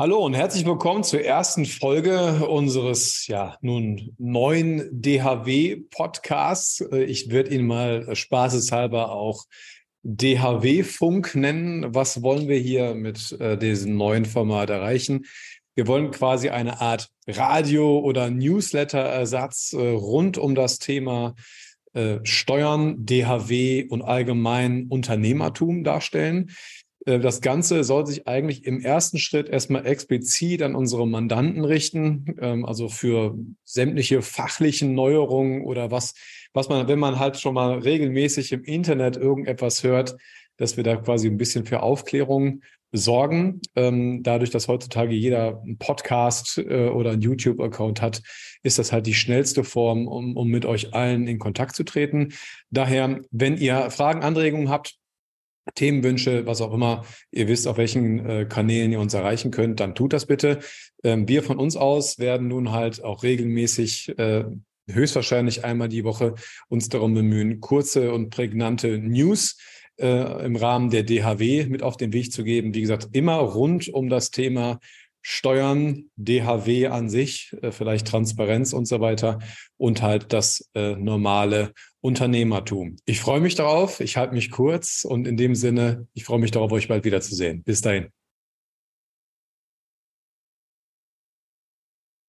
Hallo und herzlich willkommen zur ersten Folge unseres ja nun neuen DHW-Podcasts. Ich werde ihn mal spaßeshalber auch DHW-Funk nennen. Was wollen wir hier mit äh, diesem neuen Format erreichen? Wir wollen quasi eine Art Radio- oder Newsletter-Ersatz äh, rund um das Thema äh, Steuern, DHW und allgemein Unternehmertum darstellen. Äh, das Ganze soll sich eigentlich im ersten Schritt erstmal explizit an unsere Mandanten richten, ähm, also für sämtliche fachlichen Neuerungen oder was, was man, wenn man halt schon mal regelmäßig im Internet irgendetwas hört, dass wir da quasi ein bisschen für Aufklärung sorgen. Ähm, dadurch, dass heutzutage jeder einen Podcast äh, oder einen YouTube-Account hat, ist das halt die schnellste Form, um, um mit euch allen in Kontakt zu treten. Daher, wenn ihr Fragen, Anregungen habt, Themenwünsche, was auch immer, ihr wisst, auf welchen äh, Kanälen ihr uns erreichen könnt, dann tut das bitte. Ähm, wir von uns aus werden nun halt auch regelmäßig, äh, höchstwahrscheinlich einmal die Woche, uns darum bemühen, kurze und prägnante News äh, im Rahmen der DHW mit auf den Weg zu geben. Wie gesagt, immer rund um das Thema Steuern, DHW an sich, äh, vielleicht Transparenz und so weiter und halt das äh, normale Unternehmertum. Ich freue mich darauf, ich halte mich kurz und in dem Sinne, ich freue mich darauf, euch bald wiederzusehen. Bis dahin.